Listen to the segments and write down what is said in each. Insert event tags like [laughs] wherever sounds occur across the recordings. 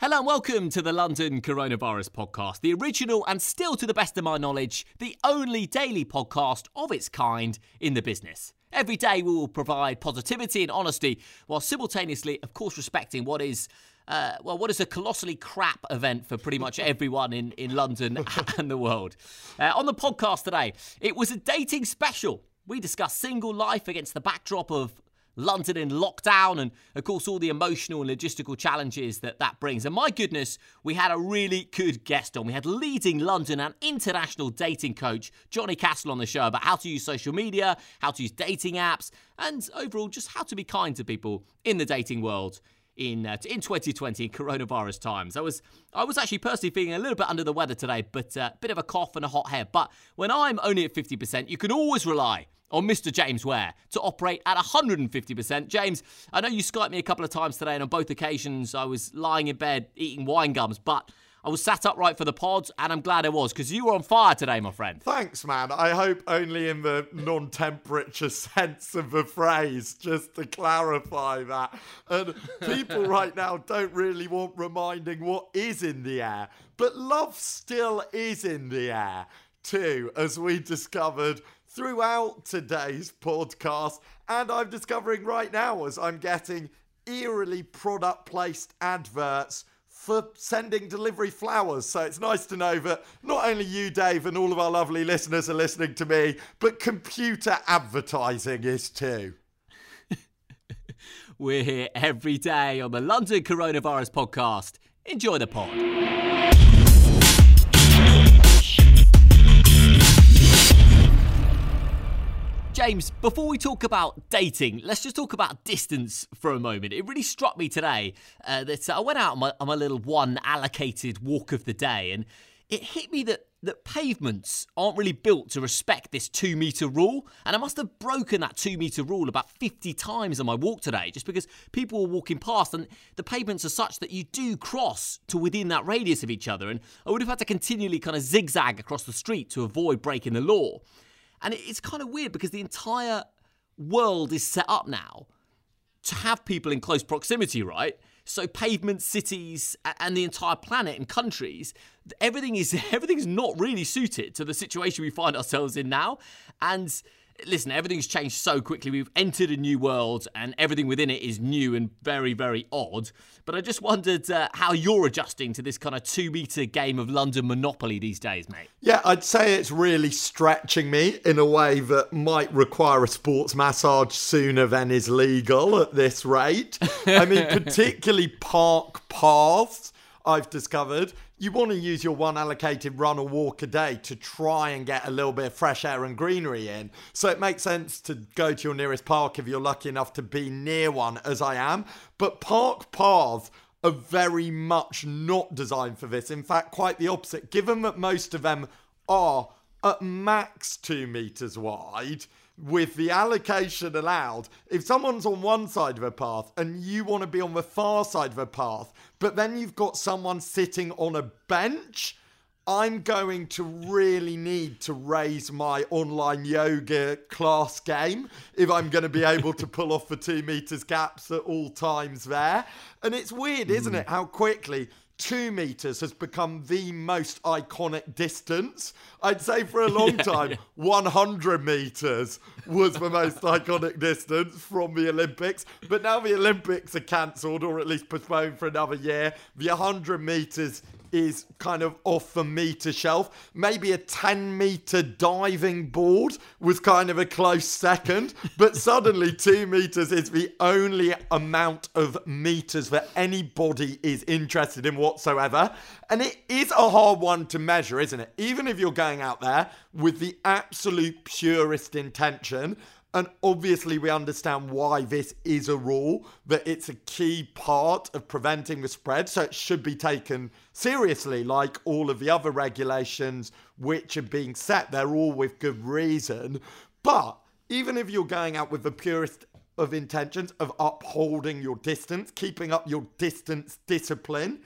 Hello and welcome to the London Coronavirus Podcast, the original and still, to the best of my knowledge, the only daily podcast of its kind in the business. Every day we will provide positivity and honesty while simultaneously, of course, respecting what is. Uh, well, what is a colossally crap event for pretty much everyone in, in London [laughs] and the world? Uh, on the podcast today, it was a dating special. We discuss single life against the backdrop of London in lockdown, and of course, all the emotional and logistical challenges that that brings. And my goodness, we had a really good guest on. We had leading London and international dating coach Johnny Castle on the show about how to use social media, how to use dating apps, and overall, just how to be kind to people in the dating world in uh, in 2020 coronavirus times. I was I was actually personally feeling a little bit under the weather today, but a uh, bit of a cough and a hot hair. But when I'm only at 50%, you can always rely on Mr. James Ware to operate at 150%. James, I know you Skyped me a couple of times today, and on both occasions I was lying in bed eating wine gums, but I was sat upright for the pods, and I'm glad I was because you were on fire today, my friend. Thanks, man. I hope only in the non temperature [laughs] sense of the phrase, just to clarify that. And people [laughs] right now don't really want reminding what is in the air, but love still is in the air, too, as we discovered throughout today's podcast. And I'm discovering right now as I'm getting eerily product placed adverts for sending delivery flowers. So it's nice to know that not only you, Dave, and all of our lovely listeners are listening to me, but computer advertising is too. [laughs] We're here every day on the London Coronavirus Podcast. Enjoy the pod. James, before we talk about dating, let's just talk about distance for a moment. It really struck me today uh, that I went out on my, on my little one allocated walk of the day, and it hit me that that pavements aren't really built to respect this two meter rule. And I must have broken that two meter rule about 50 times on my walk today, just because people were walking past and the pavements are such that you do cross to within that radius of each other. And I would have had to continually kind of zigzag across the street to avoid breaking the law. And it's kind of weird because the entire world is set up now to have people in close proximity, right? So pavements, cities, and the entire planet and countries, everything is [laughs] everything's not really suited to the situation we find ourselves in now. And listen, everything's changed so quickly. We've entered a new world, and everything within it is new and very, very odd. But I just wondered uh, how you're adjusting to this kind of two meter game of London Monopoly these days, mate. Yeah, I'd say it's really stretching me in a way that might require a sports massage sooner than is legal at this rate. I mean, [laughs] particularly park paths. I've discovered you want to use your one allocated run or walk a day to try and get a little bit of fresh air and greenery in. So it makes sense to go to your nearest park if you're lucky enough to be near one, as I am. But park paths are very much not designed for this. In fact, quite the opposite. Given that most of them are at max two meters wide, with the allocation allowed, if someone's on one side of a path and you want to be on the far side of a path, but then you've got someone sitting on a bench, I'm going to really need to raise my online yoga class game if I'm going to be able to pull off the two meters gaps at all times there. And it's weird, isn't hmm. it, how quickly two meters has become the most iconic distance. I'd say for a [laughs] long yeah, time, yeah. 100 meters was the most iconic distance from the Olympics. But now the Olympics are cancelled or at least postponed for another year. The 100 meters is kind of off the meter shelf. Maybe a 10 meter diving board was kind of a close second, but suddenly [laughs] two meters is the only amount of meters that anybody is interested in whatsoever. And it is a hard one to measure, isn't it? Even if you're going out there with the absolute purest intention and obviously, we understand why this is a rule, that it's a key part of preventing the spread. So it should be taken seriously, like all of the other regulations which are being set. They're all with good reason. But even if you're going out with the purest of intentions of upholding your distance, keeping up your distance discipline,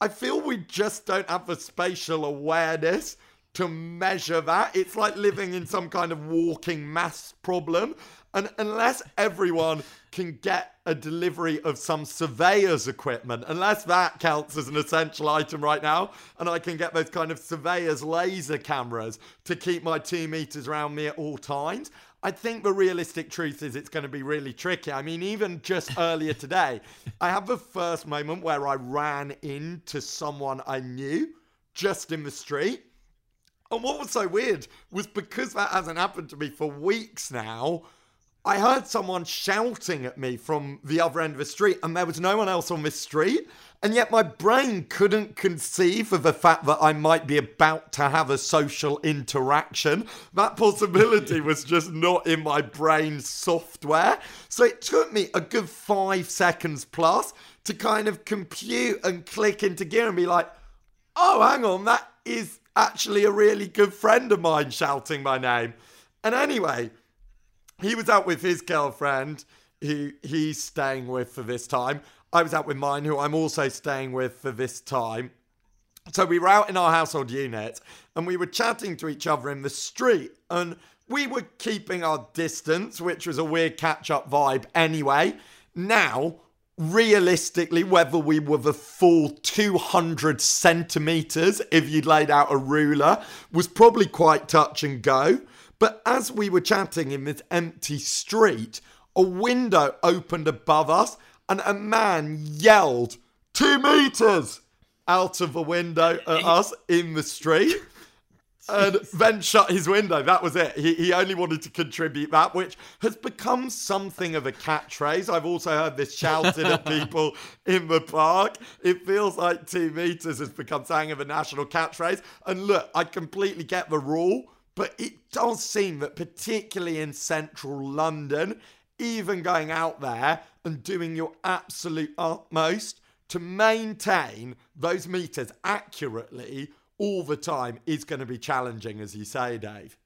I feel we just don't have the spatial awareness to measure that. It's like living in some kind of walking mass problem. And unless everyone can get a delivery of some surveyor's equipment, unless that counts as an essential item right now, and I can get those kind of surveyor's laser cameras to keep my two meters around me at all times, I think the realistic truth is it's going to be really tricky. I mean, even just earlier today, I have the first moment where I ran into someone I knew just in the street. And what was so weird was because that hasn't happened to me for weeks now, I heard someone shouting at me from the other end of the street, and there was no one else on this street. And yet, my brain couldn't conceive of the fact that I might be about to have a social interaction. That possibility [laughs] was just not in my brain software. So, it took me a good five seconds plus to kind of compute and click into gear and be like, oh, hang on, that is actually a really good friend of mine shouting my name. And anyway, he was out with his girlfriend, who he's staying with for this time. I was out with mine, who I'm also staying with for this time. So we were out in our household unit and we were chatting to each other in the street and we were keeping our distance, which was a weird catch up vibe anyway. Now, realistically, whether we were the full 200 centimeters, if you'd laid out a ruler, was probably quite touch and go. But as we were chatting in this empty street, a window opened above us and a man yelled, Two meters! out of the window at [laughs] us in the street. And then shut his window. That was it. He, he only wanted to contribute that, which has become something of a catchphrase. I've also heard this shouted at [laughs] people in the park. It feels like two meters has become something of a national catchphrase. And look, I completely get the rule but it does seem that, particularly in central London, even going out there and doing your absolute utmost to maintain those meters accurately all the time is going to be challenging, as you say, Dave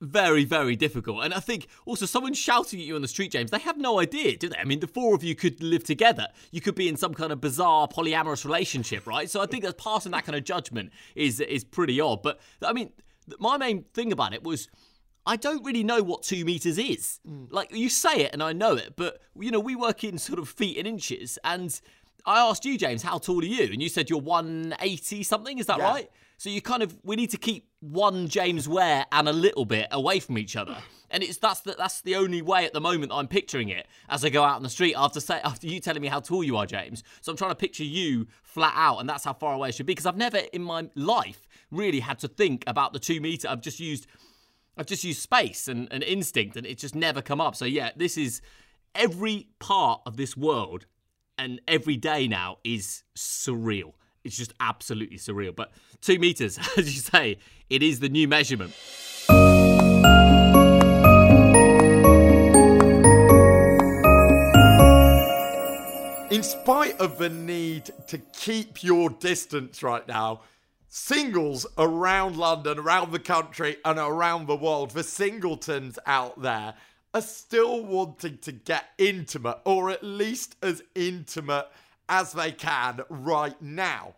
very, very difficult. And I think also someone shouting at you on the street, James, they have no idea, do they? I mean, the four of you could live together. You could be in some kind of bizarre polyamorous relationship, right? So I think that passing that kind of judgment is is pretty odd. But I mean, my main thing about it was I don't really know what two meters is. Mm. Like you say it and I know it, but you know, we work in sort of feet and inches. And I asked you, James, how tall are you? And you said you're 180 something. Is that yeah. right? So you kind of we need to keep one James Ware and a little bit away from each other. And it's that's the, that's the only way at the moment I'm picturing it as I go out on the street after say after you telling me how tall you are, James. So I'm trying to picture you flat out, and that's how far away it should be. Because I've never in my life really had to think about the two meter. I've just used I've just used space and, and instinct, and it's just never come up. So yeah, this is every part of this world and every day now is surreal. It's just absolutely surreal. But two meters, [laughs] as you say, it is the new measurement. In spite of the need to keep your distance right now, singles around London, around the country, and around the world, the singletons out there are still wanting to get intimate, or at least as intimate as they can right now.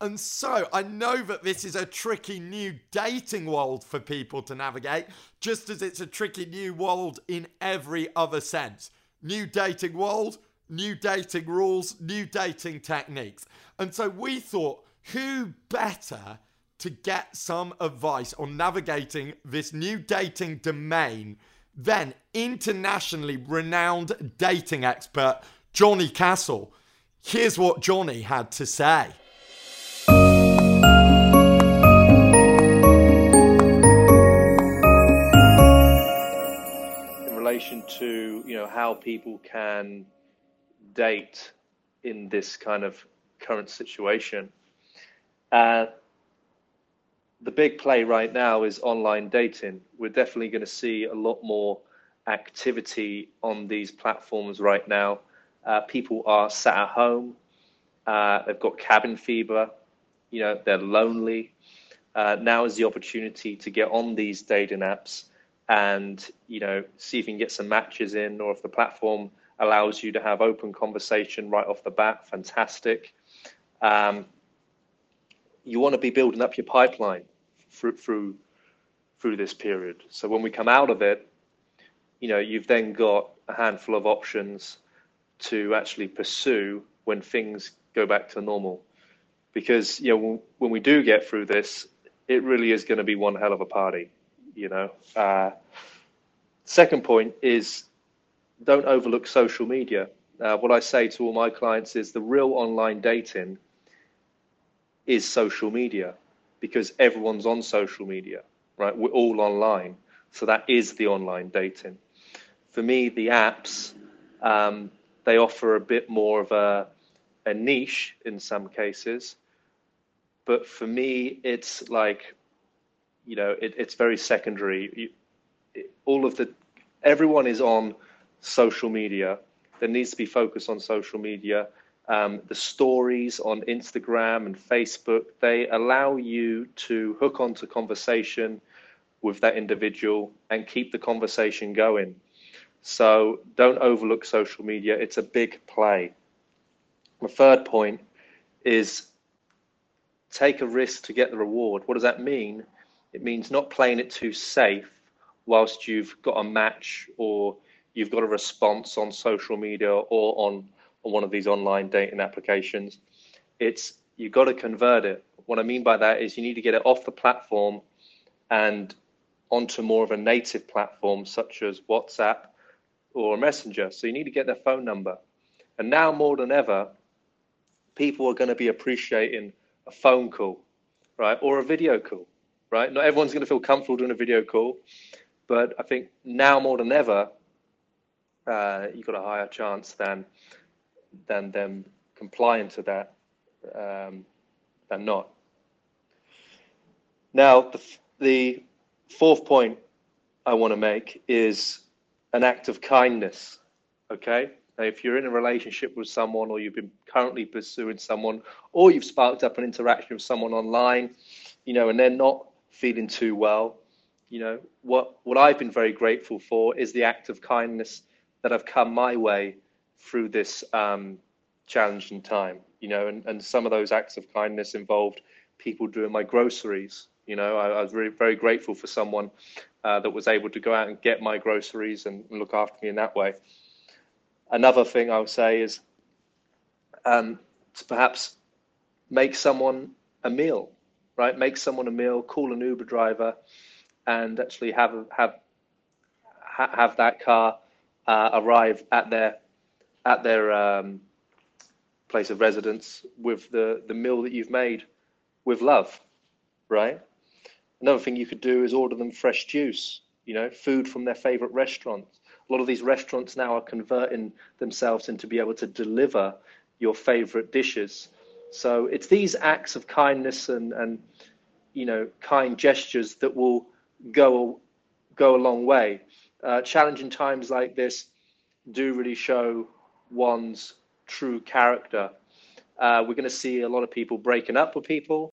And so I know that this is a tricky new dating world for people to navigate, just as it's a tricky new world in every other sense. New dating world, new dating rules, new dating techniques. And so we thought, who better to get some advice on navigating this new dating domain than internationally renowned dating expert Johnny Castle? Here's what Johnny had to say. In relation to you know how people can date in this kind of current situation. Uh, the big play right now is online dating. We're definitely going to see a lot more activity on these platforms right now. Uh, people are sat at home. Uh, they've got cabin fever. You know, they're lonely. Uh, now is the opportunity to get on these dating apps and you know see if you can get some matches in, or if the platform allows you to have open conversation right off the bat. Fantastic. Um, you want to be building up your pipeline through through through this period. So when we come out of it, you know, you've then got a handful of options to actually pursue when things go back to normal. Because you know, when we do get through this, it really is going to be one hell of a party. You know. Uh, second point is don't overlook social media. Uh, what I say to all my clients is the real online dating is social media because everyone's on social media, right? We're all online. So that is the online dating. For me, the apps, um, they offer a bit more of a, a niche in some cases. But for me, it's like, you know, it, it's very secondary. You, it, all of the, everyone is on social media. There needs to be focus on social media. Um, the stories on Instagram and Facebook, they allow you to hook onto conversation with that individual and keep the conversation going. So don't overlook social media. It's a big play. The third point is take a risk to get the reward. What does that mean? It means not playing it too safe whilst you've got a match or you've got a response on social media or on on one of these online dating applications. It's you've got to convert it. What I mean by that is you need to get it off the platform and onto more of a native platform such as WhatsApp or Messenger. So you need to get their phone number. And now more than ever, people are going to be appreciating a phone call, right? Or a video call, right? Not everyone's going to feel comfortable doing a video call, but I think now more than ever, uh, you've got a higher chance than than them complying to that um, than not. Now, the, the fourth point I want to make is an act of kindness. Okay? Now, if you're in a relationship with someone, or you've been currently pursuing someone, or you've sparked up an interaction with someone online, you know, and they're not feeling too well, you know, what, what I've been very grateful for is the act of kindness that have come my way through this um, challenging time, you know, and, and some of those acts of kindness involved people doing my groceries. You know, I, I was really very grateful for someone uh, that was able to go out and get my groceries and look after me in that way. Another thing I would say is um, to perhaps make someone a meal, right? Make someone a meal, call an Uber driver, and actually have have have that car uh, arrive at their at their um, place of residence with the, the meal that you've made with love, right? Another thing you could do is order them fresh juice, you know, food from their favorite restaurants. A lot of these restaurants now are converting themselves into be able to deliver your favorite dishes. So it's these acts of kindness and, and you know, kind gestures that will go go a long way. Uh, challenging times like this do really show one's true character. Uh, we're going to see a lot of people breaking up with people,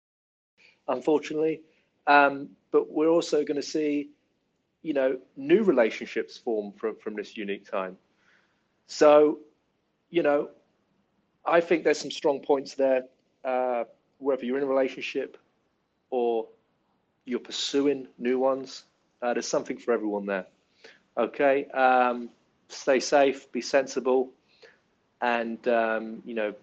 unfortunately, um, but we're also going to see, you know, new relationships form from from this unique time. So, you know, I think there's some strong points there. Uh, whether you're in a relationship or you're pursuing new ones, uh, there's something for everyone there. Okay. Um, stay safe, be sensible, and um, you know,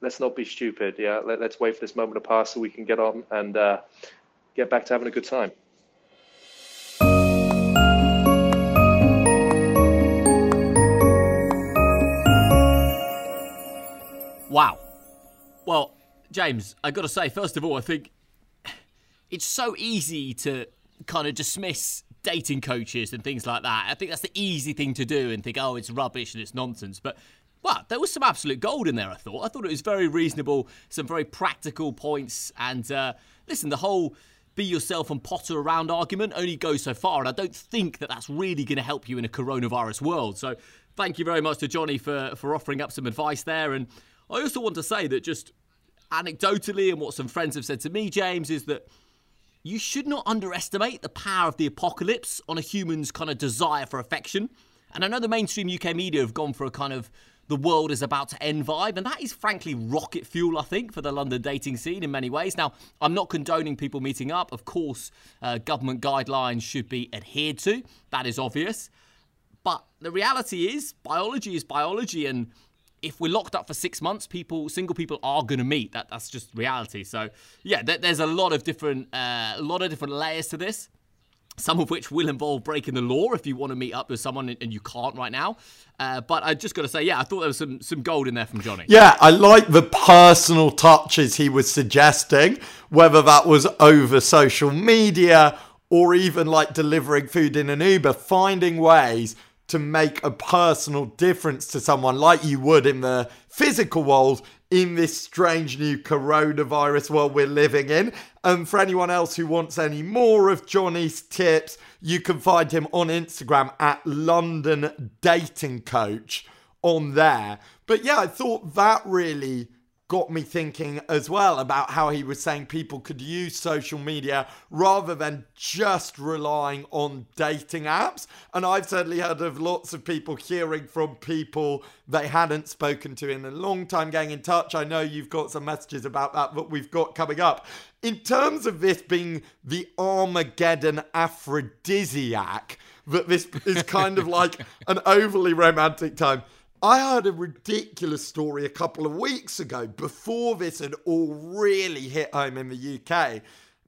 let's not be stupid. Yeah, Let, us wait for this moment to pass so we can get on and uh, get back to having a good time. Wow. Well, James, I got to say, first of all, I think it's so easy to kind of dismiss dating coaches and things like that. I think that's the easy thing to do and think, oh, it's rubbish and it's nonsense. But well, there was some absolute gold in there, I thought. I thought it was very reasonable, some very practical points. And uh, listen, the whole be yourself and potter around argument only goes so far. And I don't think that that's really going to help you in a coronavirus world. So thank you very much to Johnny for, for offering up some advice there. And I also want to say that just anecdotally, and what some friends have said to me, James, is that you should not underestimate the power of the apocalypse on a human's kind of desire for affection. And I know the mainstream UK media have gone for a kind of the world is about to end vibe, and that is frankly rocket fuel, I think, for the London dating scene in many ways. Now, I'm not condoning people meeting up. Of course, uh, government guidelines should be adhered to. That is obvious. but the reality is, biology is biology, and if we're locked up for six months, people, single people, are going to meet. That that's just reality. So yeah, there's a lot of different, uh, a lot of different layers to this some of which will involve breaking the law if you want to meet up with someone and you can't right now. Uh, but I just got to say, yeah, I thought there was some some gold in there from Johnny. Yeah, I like the personal touches he was suggesting, whether that was over social media or even like delivering food in an Uber, finding ways to make a personal difference to someone like you would in the physical world in this strange new coronavirus world we're living in. And for anyone else who wants any more of Johnny's tips, you can find him on Instagram at London Dating Coach on there. But yeah, I thought that really got me thinking as well about how he was saying people could use social media rather than just relying on dating apps. And I've certainly heard of lots of people hearing from people they hadn't spoken to in a long time getting in touch. I know you've got some messages about that that we've got coming up. In terms of this being the Armageddon aphrodisiac, that this is kind of like [laughs] an overly romantic time. I heard a ridiculous story a couple of weeks ago before this had all really hit home in the UK.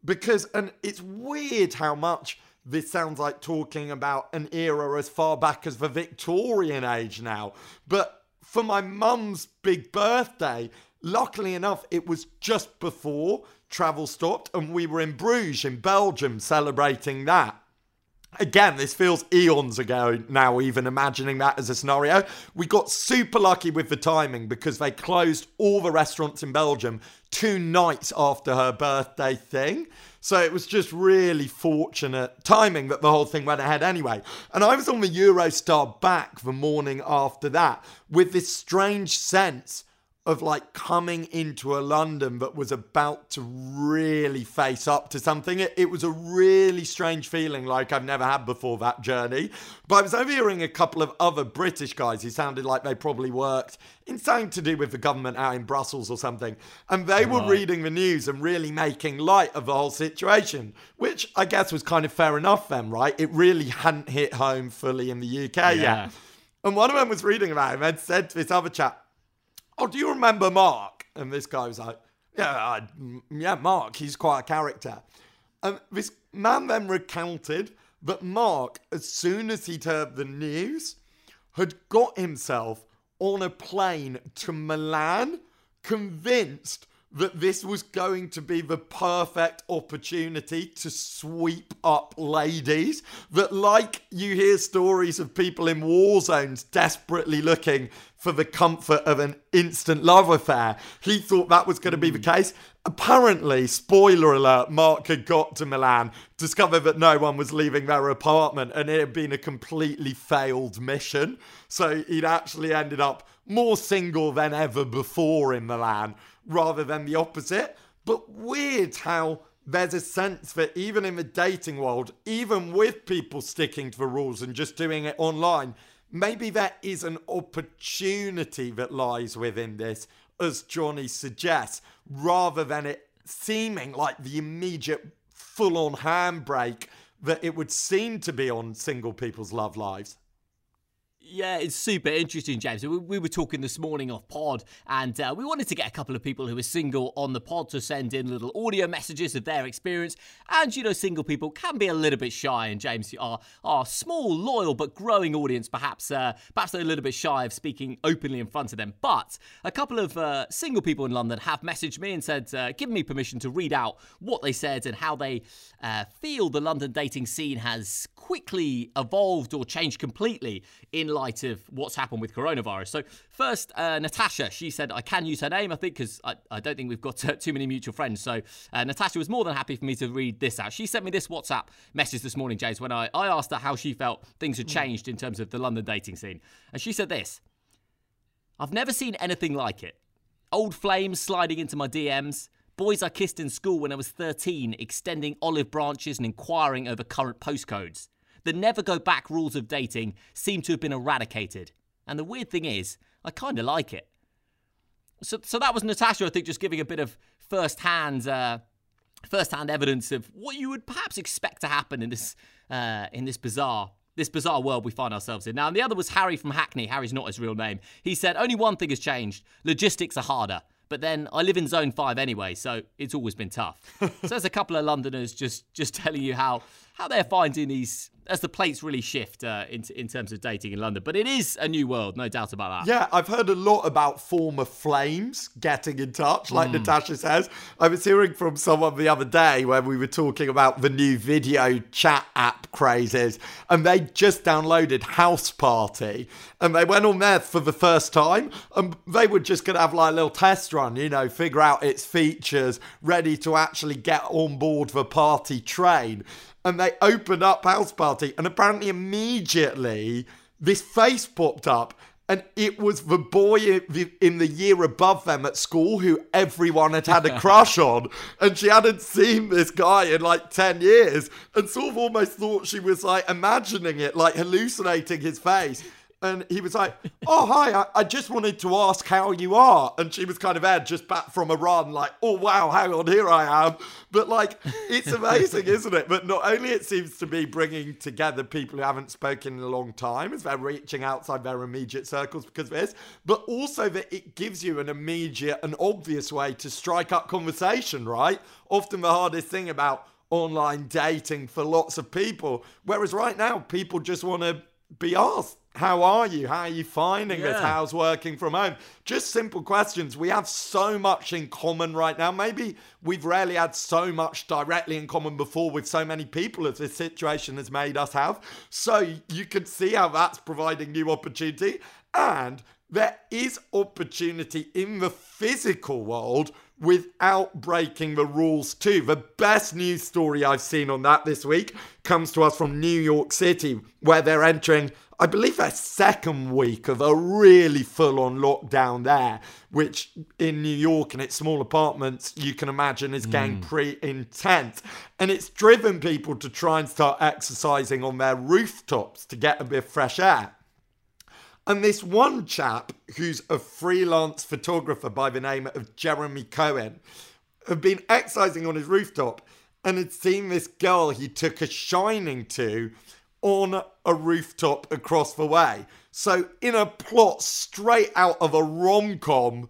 Because, and it's weird how much this sounds like talking about an era as far back as the Victorian age now. But for my mum's big birthday, luckily enough, it was just before travel stopped and we were in Bruges in Belgium celebrating that. Again, this feels eons ago now, even imagining that as a scenario. We got super lucky with the timing because they closed all the restaurants in Belgium two nights after her birthday thing. So it was just really fortunate timing that the whole thing went ahead anyway. And I was on the Eurostar back the morning after that with this strange sense of like coming into a London that was about to really face up to something. It, it, was a really strange feeling like I've never had before that journey. But I was overhearing a couple of other British guys who sounded like they probably worked in something to do with the government out in Brussels or something. And they right. were reading the news and really making light of the whole situation, which I guess was kind of fair enough then, right? It really hadn't hit home fully in the UK yeah. yet. And one of them was reading about it and said to this other chap, oh, do you remember Mark? And this guy was like, yeah, I, yeah, Mark, he's quite a character. And this man then recounted that Mark, as soon as he'd heard the news, had got himself on a plane to Milan, convinced that this was going to be the perfect opportunity to sweep up ladies. That, like you hear stories of people in war zones desperately looking for the comfort of an instant love affair, he thought that was going to be the hmm. case. Apparently, spoiler alert, Mark had got to Milan, discovered that no one was leaving their apartment, and it had been a completely failed mission. So he'd actually ended up more single than ever before in Milan rather than the opposite. But weird how there's a sense that even in the dating world, even with people sticking to the rules and just doing it online, maybe there is an opportunity that lies within this, as Johnny suggests, rather than it seeming like the immediate full on handbrake that it would seem to be on single people's love lives. Yeah, it's super interesting, James. We, we were talking this morning off pod, and uh, we wanted to get a couple of people who are single on the pod to send in little audio messages of their experience. And you know, single people can be a little bit shy, and James, our our small, loyal but growing audience, perhaps uh, perhaps they're a little bit shy of speaking openly in front of them. But a couple of uh, single people in London have messaged me and said, uh, given me permission to read out what they said and how they uh, feel the London dating scene has quickly evolved or changed completely in light of what's happened with coronavirus. So, first, uh, Natasha, she said, I can use her name, I think, because I, I, don't think we've got too many mutual friends. So, uh, Natasha was more than happy for me to read this out. She sent me this WhatsApp message this morning, James, when I, I asked her how she felt things had changed in terms of the London dating scene. And she said this I've never seen anything like it. Old flames sliding into my DMs. Boys I kissed in school when I was 13, extending olive branches and inquiring over current postcodes. The never go back rules of dating seem to have been eradicated. And the weird thing is, I kind of like it. So, so that was Natasha, I think, just giving a bit of first-hand, uh, first-hand evidence of what you would perhaps expect to happen in this, uh, in this bizarre this bizarre world we find ourselves in. Now, and the other was Harry from Hackney. Harry's not his real name. He said, Only one thing has changed logistics are harder. But then I live in zone five anyway, so it's always been tough. [laughs] so there's a couple of Londoners just just [laughs] telling you how how they're finding these as the plates really shift uh, in, in terms of dating in London. But it is a new world, no doubt about that. Yeah, I've heard a lot about former flames getting in touch, like mm. Natasha says. I was hearing from someone the other day when we were talking about the new video chat app crazes, and they just downloaded Houseparty, and they went on there for the first time, and they were just going to have like a little test run, you know, figure out its features, ready to actually get on board the party train and they opened up Houseparty, and apparently immediately this face popped up. And it was the boy in the year above them at school who everyone had had a [laughs] crush on. And she hadn't seen this guy in like 10 years and sort of almost thought she was like imagining it, like hallucinating his face and he was like, "Oh hi, I, I, just wanted to ask how you are." And she was kind of Ed, just back from a run, like, "Oh wow, hang on, here I am." But like, it's amazing, [laughs] isn't it? But not only it seems to be bringing together people who haven't spoken in a long time, as they're reaching outside their immediate circles because of this, but also that it gives you an immediate and obvious way to strike up conversation. Right? Often the hardest thing about online dating for lots of people, whereas right now people just want to be asked how are you? How are you finding yeah. this? How's working from home? Just simple questions. We have so much in common right now. Maybe we've rarely had so much directly in common before with so many people as this situation has made us have. So you can see how that's providing new opportunity. And there is opportunity in the physical world without breaking the rules too. The best news story I've seen on that this week comes to us from New York City, where they're entering I believe their second week of a really full on lockdown there, which in New York and its small apartments, you can imagine is getting mm. pretty intense. And it's driven people to try and start exercising on their rooftops to get a bit of fresh air. And this one chap, who's a freelance photographer by the name of Jeremy Cohen, had been exercising on his rooftop and had seen this girl he took a shining to on a rooftop across the way. So, in a plot straight out of a rom com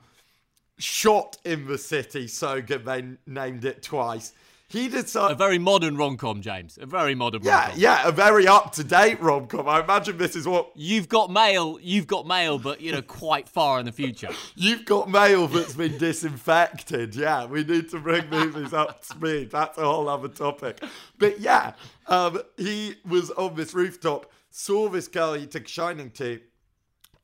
shot in the city, so good they named it twice. He decided a very modern rom com, James. A very modern yeah, rom-com. yeah, a very up to date rom com. I imagine this is what you've got mail. You've got mail, but you know, quite far in the future. [laughs] you've got mail that's been disinfected. Yeah, we need to bring movies up to speed. That's a whole other topic. But yeah, um, he was on this rooftop, saw this girl he took shining to,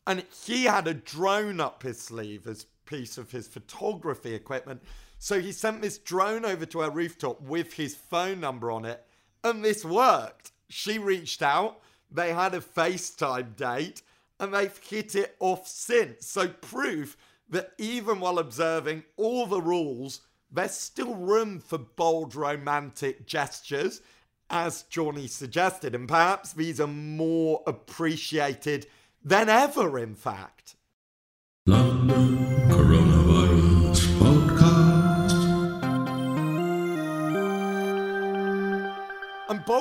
and he had a drone up his sleeve as piece of his photography equipment so he sent this drone over to her rooftop with his phone number on it, and this worked. She reached out, they had a FaceTime date, and they've hit it off since. So, proof that even while observing all the rules, there's still room for bold romantic gestures, as Johnny suggested, and perhaps these are more appreciated than ever, in fact.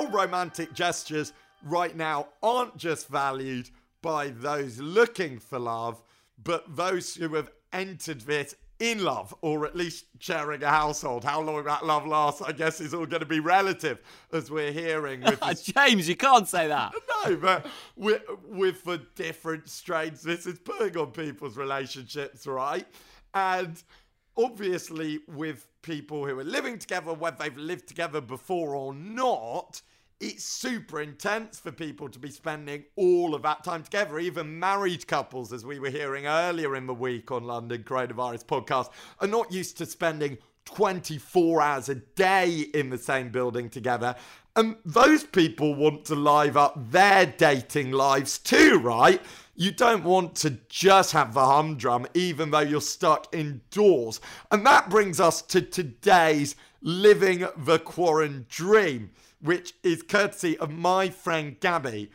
Romantic gestures right now aren't just valued by those looking for love, but those who have entered this in love, or at least sharing a household. How long that love lasts, I guess, is all going to be relative, as we're hearing. With [laughs] this... James, you can't say that. [laughs] no, but with, with the different strains this is putting on people's relationships, right? And obviously, with people who are living together, whether they've lived together before or not, it's super intense for people to be spending all of that time together. Even married couples, as we were hearing earlier in the week on London Coronavirus Podcast, are not used to spending 24 hours a day in the same building together. And those people want to live up their dating lives too, right? You don't want to just have the humdrum, even though you're stuck indoors. And that brings us to today's Living the Quarren Dream, which is courtesy of my friend Gabby,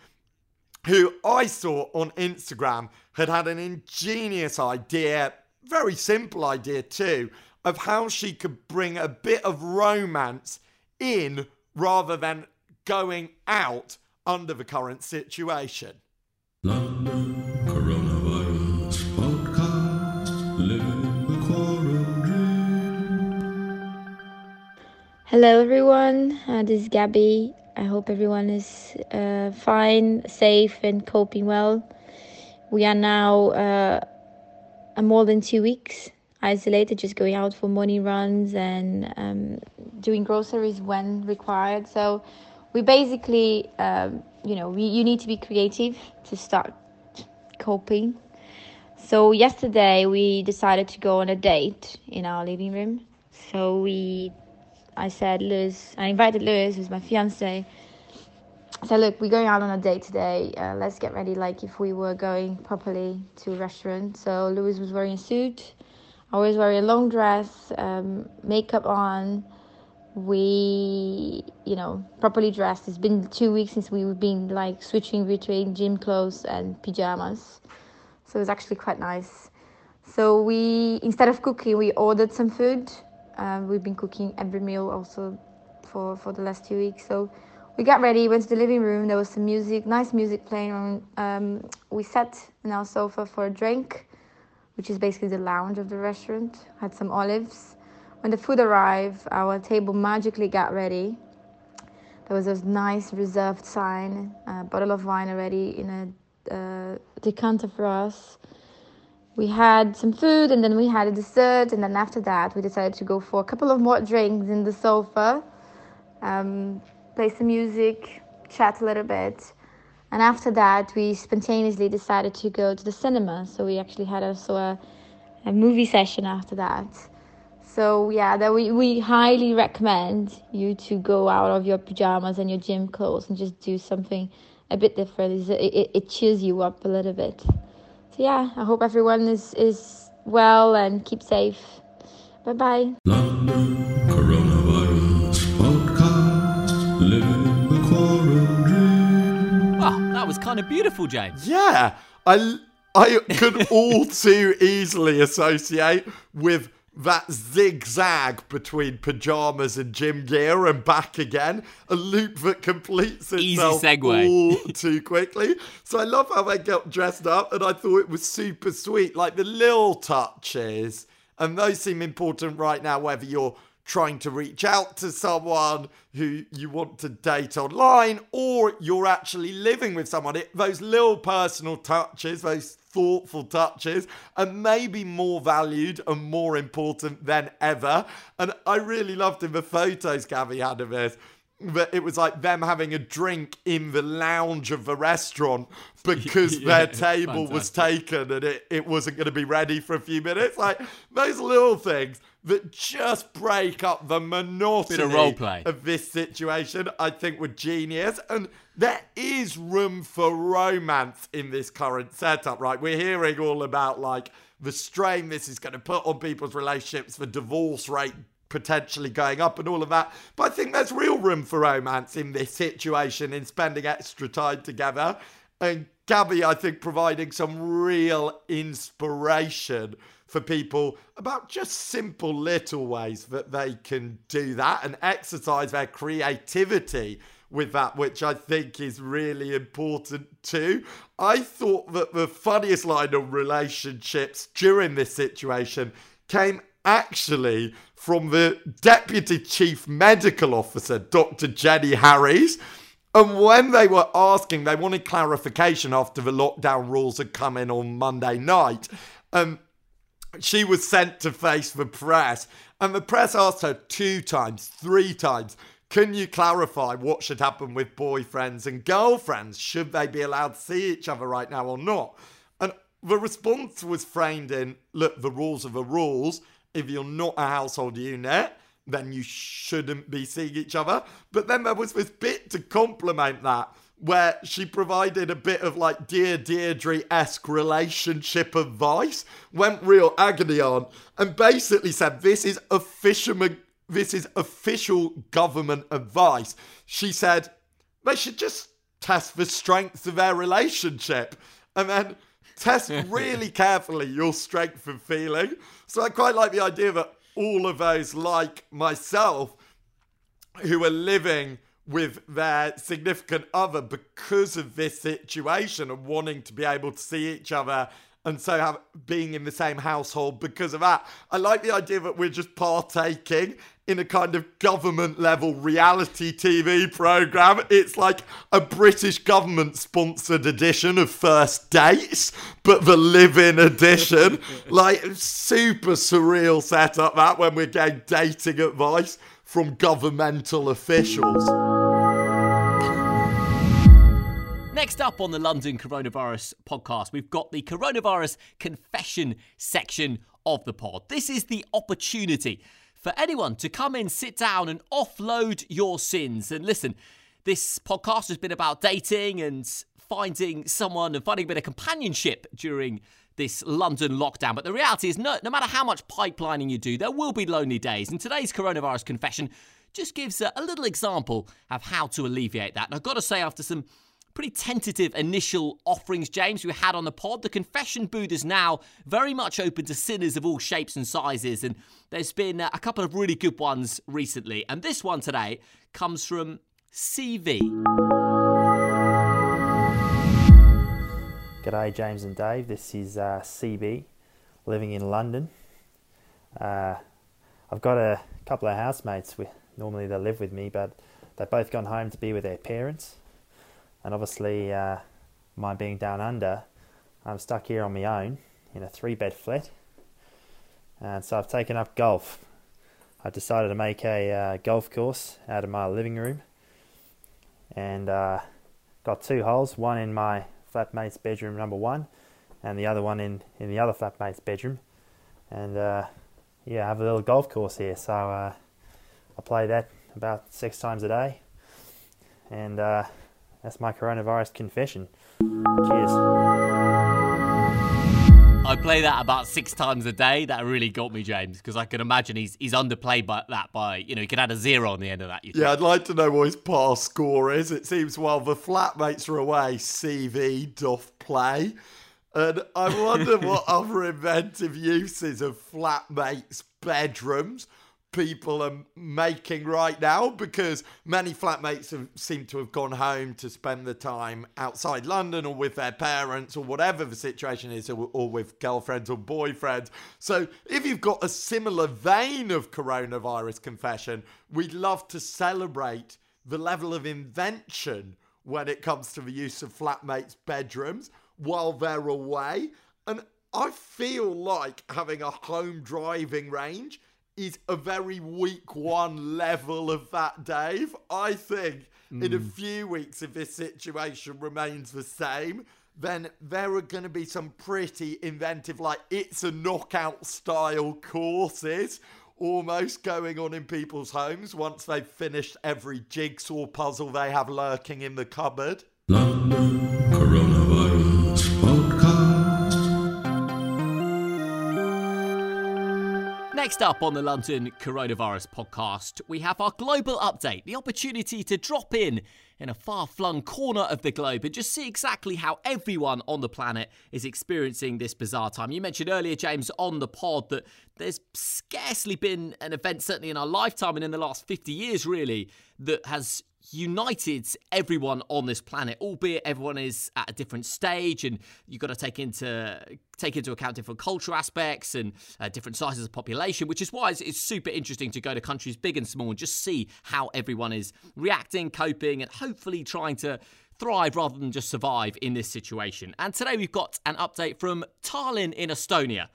who I saw on Instagram had had an ingenious idea, very simple idea too, of how she could bring a bit of romance in rather than going out under the current situation. London Hello, everyone. Uh, this is Gabby. I hope everyone is uh, fine, safe, and coping well. We are now uh, more than two weeks isolated, just going out for morning runs and um, doing groceries when required. So we basically, um, you know, we, you need to be creative to start coping. So yesterday we decided to go on a date in our living room. So we, I said, Lewis, I invited Lewis, who's my fiance. I said, look, we're going out on a date today. Uh, let's get ready like if we were going properly to a restaurant. So Lewis was wearing a suit. I was wearing a long dress, um, makeup on we you know properly dressed it's been two weeks since we've been like switching between gym clothes and pajamas so it's actually quite nice so we instead of cooking we ordered some food um, we've been cooking every meal also for for the last two weeks so we got ready went to the living room there was some music nice music playing um, we sat in our sofa for a drink which is basically the lounge of the restaurant had some olives when the food arrived, our table magically got ready. There was a nice reserved sign, a bottle of wine already in a uh, decanter for us. We had some food and then we had a dessert, and then after that, we decided to go for a couple of more drinks in the sofa, um, play some music, chat a little bit. And after that, we spontaneously decided to go to the cinema. So we actually had also a, a movie session after that. So yeah, that we, we highly recommend you to go out of your pajamas and your gym clothes and just do something a bit different. It, it, it cheers you up a little bit. So yeah, I hope everyone is, is well and keep safe. Bye bye. London Coronavirus Podcast Living the Quarantine. Wow, that was kind of beautiful, James. Yeah, I I could all [laughs] too easily associate with that zigzag between pajamas and gym gear and back again, a loop that completes itself all too quickly. So I love how they got dressed up, and I thought it was super sweet, like the little touches, and those seem important right now, whether you're trying to reach out to someone who you want to date online or you're actually living with someone. It, those little personal touches, those thoughtful touches and maybe more valued and more important than ever. And I really loved in the photos Gabby had of this that it was like them having a drink in the lounge of the restaurant [laughs] because Yeah, their [laughs] table was taken and it, it wasn't going to be ready for a few minutes. Like those little things that just break up the monotony of, role play. of this situation, I think were genius. And there is room for romance in this current setup, right? We're hearing all about like the strain this is going to put on people's relationships, the divorce rate potentially going up and all of that. But I think there's real room for romance in this situation in spending extra time together. And Gabby, I think, providing some real inspiration for people about just simple little ways that they can do that and exercise their creativity with that, which I think is really important too. I thought that the funniest line of relationships during this situation came actually from the Deputy Chief Medical Officer, Dr. Jenny Harries. And when they were asking, they wanted clarification after the lockdown rules had come in on Monday night. Um, she was sent to face the press, and the press asked her two times, three times, can you clarify what should happen with boyfriends and girlfriends? Should they be allowed to see each other right now or not? The response was framed in look, the rules are the rules. If you're not a household unit, then you shouldn't be seeing each other. But then there was this bit to complement that where she provided a bit of like Dear Deidre esque relationship advice, went real agony on, and basically said, This is a fisherman, this is official government advice. She said, They should just test the strength of their relationship and then test [laughs] really carefully your strength of feeling. So I quite like the idea that all of those, like myself, who are living with their significant other because of this situation and wanting to be able to see each other and so have, being in the same household because of that. I like the idea that we're just partaking in a kind of government level reality TV program. It's like a British government sponsored edition of First Dates, but the live in edition. [laughs] like, super surreal setup that when we're getting dating advice from governmental officials. Next up on the London Coronavirus podcast, we've got the Coronavirus Confession section of the pod. This is the opportunity for anyone to come in, sit down, and offload your sins. And listen, this podcast has been about dating and finding someone and finding a bit of companionship during this London lockdown. But the reality is, no, no matter how much pipelining you do, there will be lonely days. And today's coronavirus confession just gives a, a little example of how to alleviate that. And I've got to say, after some pretty tentative initial offerings, James, we had on the pod. The confession booth is now very much open to sinners of all shapes and sizes, and there's been uh, a couple of really good ones recently. And this one today comes from CV. G'day, James and Dave. This is uh, CB, living in London. Uh, I've got a couple of housemates. With, normally they live with me, but they've both gone home to be with their parents and obviously uh, my being down under, I'm stuck here on my own in a three bed flat, and so I've taken up golf. I've decided to make a uh, golf course out of my living room, and uh, got two holes, one in my flatmate's bedroom number one, and the other one in, in the other flatmate's bedroom, and uh, yeah, I have a little golf course here, so uh, I play that about six times a day, and uh, that's my coronavirus confession. Cheers. I play that about six times a day. That really got me, James, because I can imagine he's he's underplayed by that by you know he could add a zero on the end of that. Yeah, I'd like to know what his past score is. It seems while the flatmates are away, CV doth play. And I wonder what [laughs] other inventive uses of flatmates' bedrooms people are making right now because many flatmates have, seem to have gone home to spend the time outside London or with their parents or whatever the situation is, or, or with girlfriends or boyfriends. So, if you've got a similar vein of coronavirus confession, we'd love to celebrate the level of invention when it comes to the use of flatmates' bedrooms while they're away. And I feel like having a home driving range is a very week one level of that, Dave. I think mm. in a hmm. few weeks, if this situation remains the same, then there are going to be some pretty inventive, like it's a knockout style courses almost going on in people's homes once they've finished every jigsaw puzzle they have lurking in the cupboard. Next up on the London Coronavirus podcast, we have our global update, the opportunity to drop in in a far flung corner of the globe and just see exactly how everyone on the planet is experiencing this bizarre time. You mentioned earlier, James, on the pod that there's scarcely been an event, certainly in our lifetime and in the last 50 years, really, that has united everyone on this planet, albeit everyone is at a different stage, and you've got to take into take into account different cultural aspects and uh, different sizes of population, which is why it's, it's, super interesting to go to countries big and small and just see how everyone is reacting, coping, and hopefully trying to thrive rather than just survive in this situation. And today we've got an update from Tallinn in Estonia.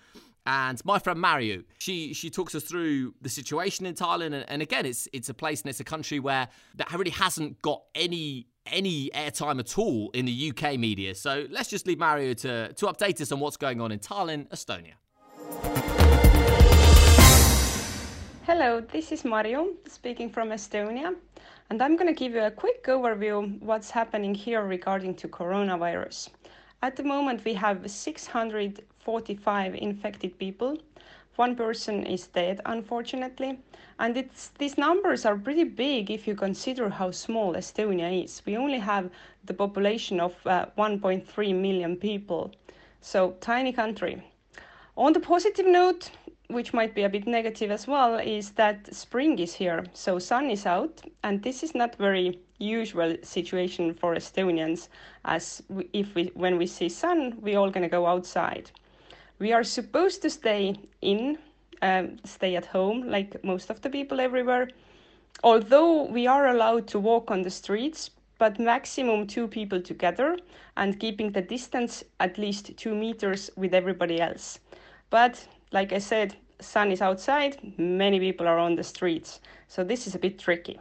And my friend Mario, she she talks us through the situation in Tallinn, and, and again, it's it's a place and it's a country where that really hasn't got any any airtime at all in the UK media. So let's just leave Mario to to update us on what's going on in Tallinn, Estonia. Hello, this is Mario speaking from Estonia, and I'm going to give you a quick overview what's happening here regarding to coronavirus. At the moment, we have 645 infected people. One person is dead, unfortunately. And these numbers are pretty big if you consider how small Estonia is. We only have the population of uh, 1.3 million people. So, tiny country. On the positive note, which might be a bit negative as well, is that spring is here, so sun is out, and this is not very usual situation for Estonians. As we, if we when we see sun, we all gonna go outside. We are supposed to stay in, um, stay at home, like most of the people everywhere. Although we are allowed to walk on the streets, but maximum two people together and keeping the distance at least two meters with everybody else. But like I said, sun is outside, many people are on the streets, so this is a bit tricky.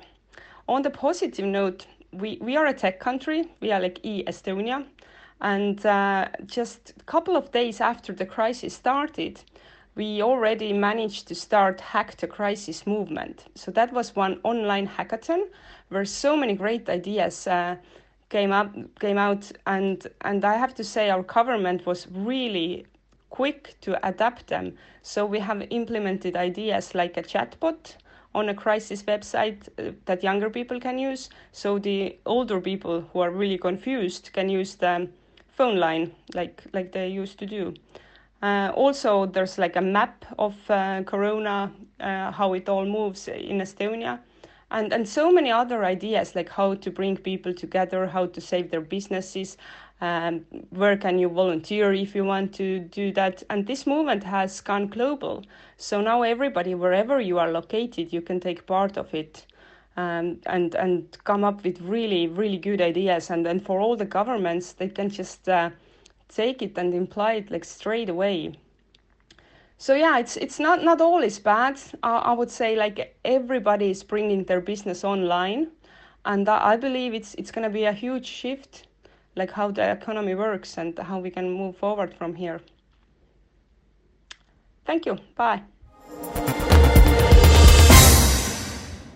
On the positive note, we, we are a tech country, we are like e Estonia, and uh, just a couple of days after the crisis started, we already managed to start Hack the Crisis movement. So that was one online hackathon where so many great ideas uh, came up, came out, and and I have to say our government was really quick to adapt them. So we have implemented ideas like a chatbot on a crisis website uh, that younger people can use. So the older people who are really confused can use the phone line like like they used to do. Uh, also, there's like a map of uh, Corona, uh, how it all moves in Estonia, and and so many other ideas like how to bring people together, how to save their businesses, um, where can you volunteer if you want to do that. And this movement has gone global, so now everybody, wherever you are located, you can take part of it um, and and come up with really really good ideas. And then for all the governments they can just uh, take it and imply it like straight away. So yeah it's it's not not all is bad. Uh, i would say like everybody is bringing their business online. And i believe it's it's going to be a huge shift like how the economy works and how we can move forward from here. Thank you. Bye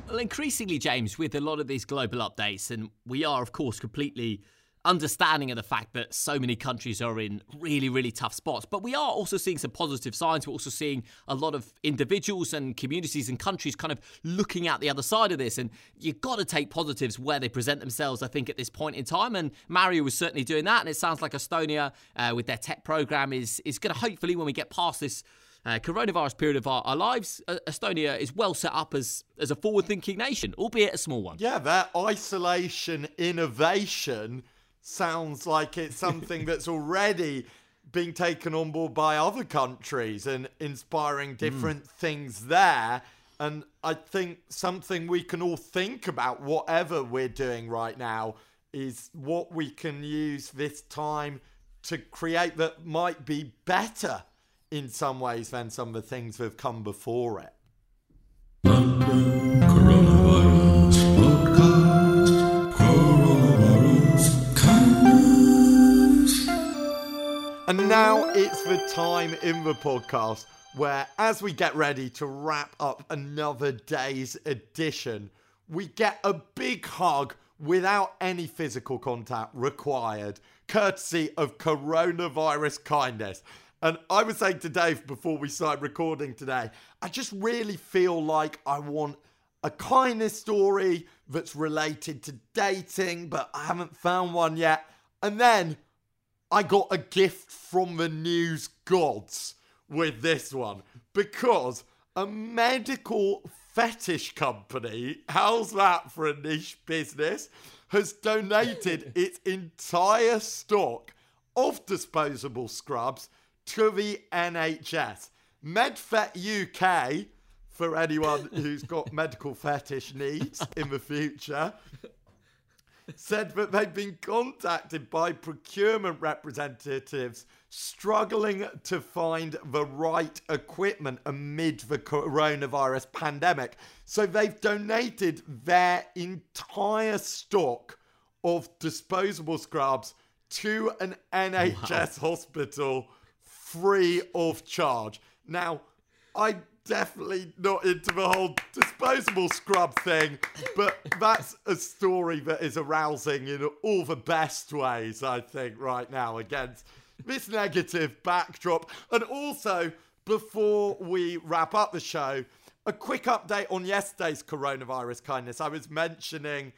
Well, increasingly, James, with a lot of these global updates, and we are, of course, completely understanding of the fact that so many countries are in really, really tough spots. But we are also seeing some positive signs. We're also seeing a lot of individuals and communities and countries kind of looking at the other side of this. And you've got to take positives where they present themselves, I think, at this point in time. And Mario was certainly doing that. And it sounds like Estonia, uh, with their tech program, is, is going to hopefully, when we get past this uh, coronavirus period of our, our lives, uh, Estonia is well set up as, as a forward thinking nation, albeit a small one. Yeah, that isolation innovation sounds like it's something that's already being taken on board by other countries and inspiring different mm. things there. And I think something we can all think about, whatever we're doing right now, is what we can use this time to create that might be better in some ways than some of the things that have come before it. And now it's the time in the podcast where, as we get ready to wrap up another day's edition, we get a big hug without any physical contact required, courtesy of coronavirus kindness. And I was saying to Dave before we started recording today, I just really feel like I want a kindness story that's related to dating, but I haven't found one yet. And then I got a gift from the news gods with this one because a medical fetish company, how's that for a niche business, has donated [laughs] its entire stock of disposable scrubs to the NHS. MedFet UK, for anyone who's got [laughs] medical fetish needs in the future, said that they've been contacted by procurement representatives struggling to find the right equipment amid the coronavirus pandemic. So they've donated their entire stock of disposable scrubs to an NHS wow. hospital free of charge. Now, I'm definitely not into the whole disposable scrub thing, but that's a story that is arousing in all the best ways, I think, right now against this negative backdrop. And also, before we wrap up the show, a quick update on yesterday's coronavirus kindness. I was mentioning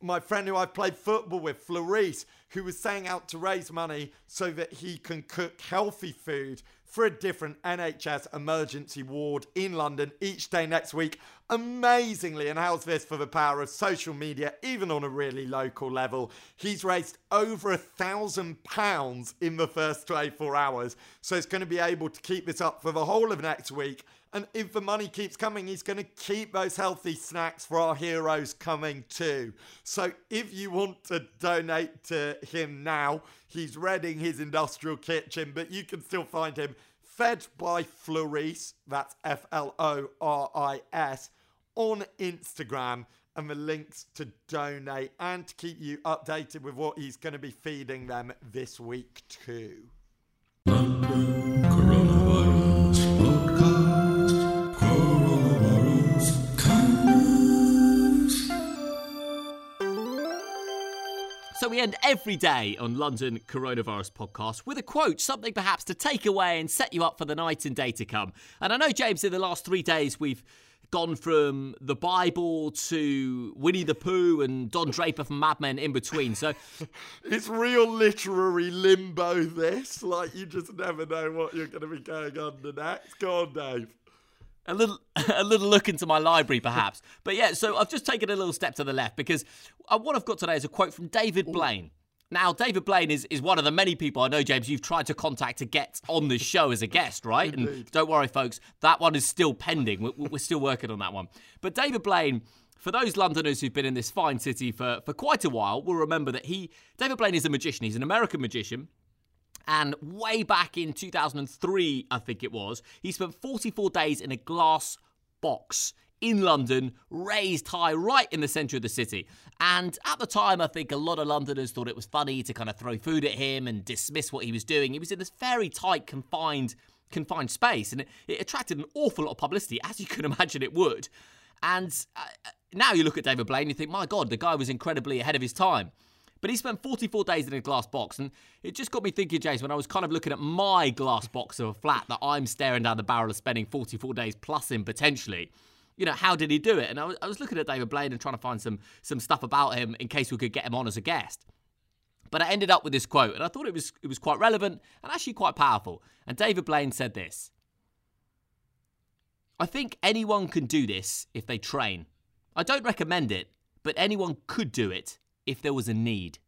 my friend who I've played football with, Floris, who was saying out to raise money so that he can cook healthy food for a different NHS emergency ward in London each day next week. Amazingly, and how's this for the power of social media, even on a really local level? He's raised over a thousand pounds in the first 24 hours, so it's going to be able to keep this up for the whole of next week. And if the money keeps coming, he's going to keep those healthy snacks for our heroes coming too. So if you want to donate to him now, he's reading his industrial kitchen, but you can still find him fed by Floris, that's F L O R I S, on Instagram. And the links to donate and to keep you updated with what he's going to be feeding them this week too. End every day on London Coronavirus Podcast with a quote, something perhaps to take away and set you up for the night and day to come. And I know, James, in the last three days we've gone from the Bible to Winnie the Pooh and Don Draper from Mad Men in between. So [laughs] It's real literary limbo, this. Like, you just never know what you're going to be going under next. Go on, Dave. A little [laughs] a little look into my library perhaps. But yeah so i've just taken a little step to the left because uh, what i've got today is a quote from david blaine. Now david blaine is, is one of the many people i know james you've tried to contact to get on this show as a guest right? And don't worry folks that one is still pending. We're, we're still working on that one. But david blaine for those Londoners who've been in this fine city for, for quite a while, will remember that he, David Blaine, is a magician. He's an American magician. And way back in 2003, I think it was, he spent 44 days in a glass box in London, raised high right in the centre of the city. And at the time, I think a lot of Londoners thought it was funny to kind of throw food at him and dismiss what he was doing. He was in this very tight, confined, confined space, and it, it attracted an awful lot of publicity, as you can [laughs] imagine it would. And uh, now you look at David Blaine, you think, my God, the guy was incredibly ahead of his time. But he spent 44 days in a glass box, and it just got me thinking, James, when I was kind of looking at my glass box of a flat that I'm staring down the barrel of spending 44 days plus in potentially. You know, how did he do it? And I was, I was looking at David Blaine and trying to find some some stuff about him in case we could get him on as a guest. But I ended up with this quote, and I thought it was it was quite relevant and actually quite powerful. And David Blaine said this: "I think anyone can do this if they train. I don't recommend it, but anyone could do it if there was a need."